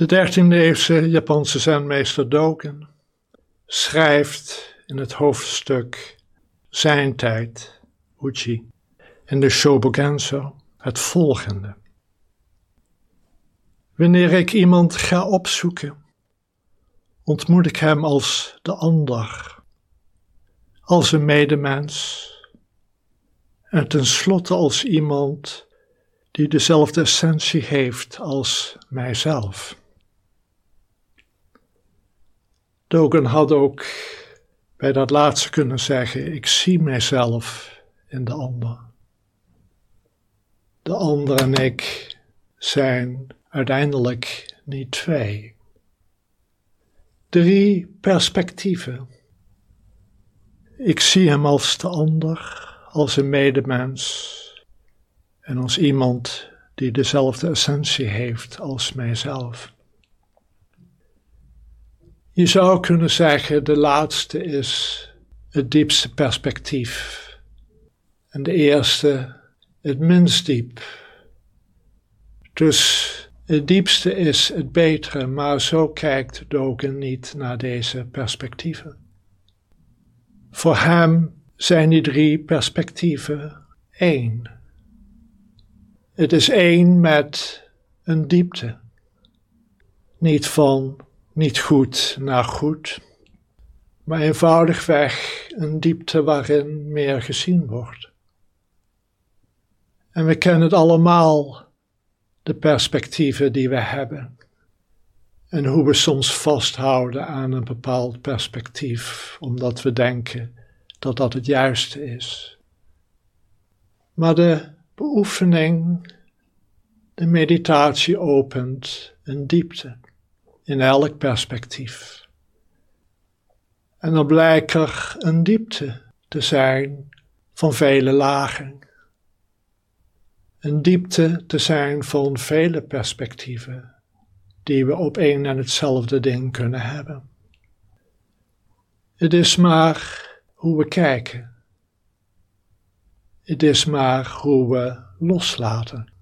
De 13e-eeuwse Japanse zenmeester Dogen schrijft in het hoofdstuk Zijn tijd, Uchi, in de Shobogenzo het volgende. Wanneer ik iemand ga opzoeken, ontmoet ik hem als de ander, als een medemens en tenslotte als iemand die dezelfde essentie heeft als mijzelf. Dogen had ook bij dat laatste kunnen zeggen: Ik zie mijzelf in de ander. De ander en ik zijn uiteindelijk niet twee. Drie perspectieven. Ik zie hem als de ander, als een medemens en als iemand die dezelfde essentie heeft als mijzelf. Je zou kunnen zeggen, de laatste is het diepste perspectief en de eerste het minst diep. Dus het diepste is het betere, maar zo kijkt Dogen niet naar deze perspectieven. Voor hem zijn die drie perspectieven één. Het is één met een diepte. Niet van niet goed naar goed, maar eenvoudigweg een diepte waarin meer gezien wordt. En we kennen het allemaal, de perspectieven die we hebben. En hoe we soms vasthouden aan een bepaald perspectief, omdat we denken dat dat het juiste is. Maar de beoefening, de meditatie opent een diepte in elk perspectief. En dan blijkt er een diepte te zijn van vele lagen. Een diepte te zijn van vele perspectieven die we op één en hetzelfde ding kunnen hebben. Het is maar hoe we kijken. Het is maar hoe we loslaten.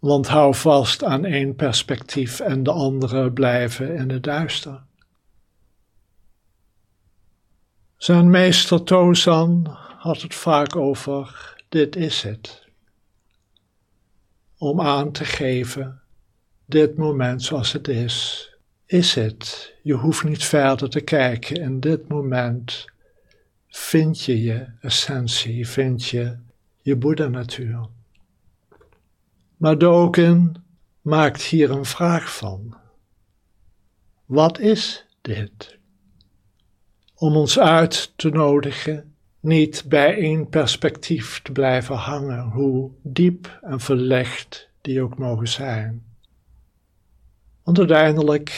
Want hou vast aan één perspectief en de andere blijven in het duister. Zijn meester Tozan had het vaak over: dit is het. Om aan te geven, dit moment zoals het is, is het. Je hoeft niet verder te kijken. In dit moment vind je je essentie, vind je je Boeddha-natuur. Maar Dogen maakt hier een vraag van. Wat is dit? Om ons uit te nodigen niet bij één perspectief te blijven hangen, hoe diep en verlegd die ook mogen zijn. Want uiteindelijk,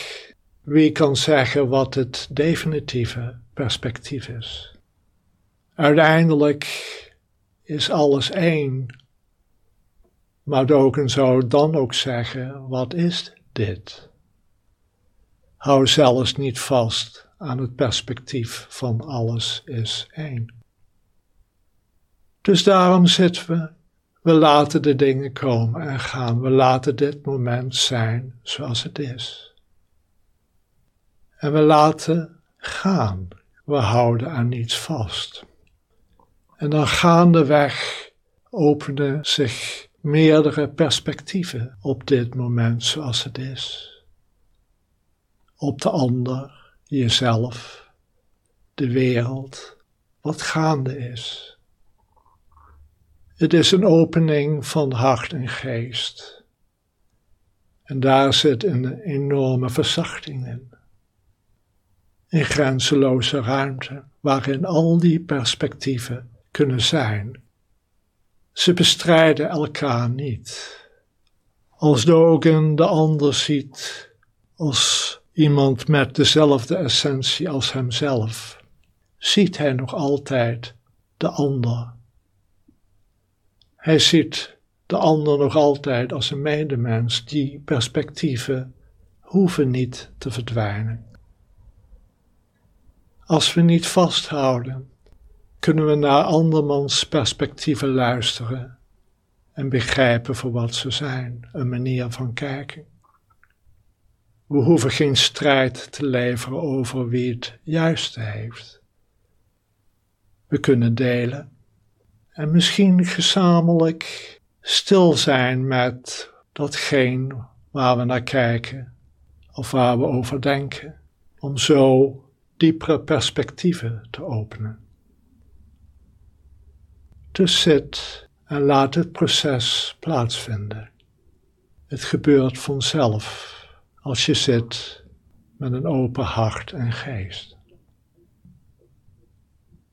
wie kan zeggen wat het definitieve perspectief is? Uiteindelijk is alles één. Maar Dogen zou dan ook zeggen: wat is dit? Hou zelfs niet vast aan het perspectief van alles is één. Dus daarom zitten we, we laten de dingen komen en gaan, we laten dit moment zijn zoals het is. En we laten gaan, we houden aan niets vast. En dan gaandeweg openen zich meerdere perspectieven op dit moment zoals het is. Op de ander, jezelf, de wereld, wat gaande is. Het is een opening van hart en geest. En daar zit een enorme verzachting in. Een grenzeloze ruimte waarin al die perspectieven kunnen zijn. Ze bestrijden elkaar niet. Als Dogen de ander ziet als iemand met dezelfde essentie als hemzelf, ziet hij nog altijd de ander. Hij ziet de ander nog altijd als een medemens. Die perspectieven hoeven niet te verdwijnen. Als we niet vasthouden kunnen we naar andermans perspectieven luisteren en begrijpen voor wat ze zijn, een manier van kijken. We hoeven geen strijd te leveren over wie het juiste heeft. We kunnen delen en misschien gezamenlijk stil zijn met datgene waar we naar kijken of waar we over denken, om zo diepere perspectieven te openen. Dus zit en laat het proces plaatsvinden. Het gebeurt vanzelf als je zit met een open hart en geest.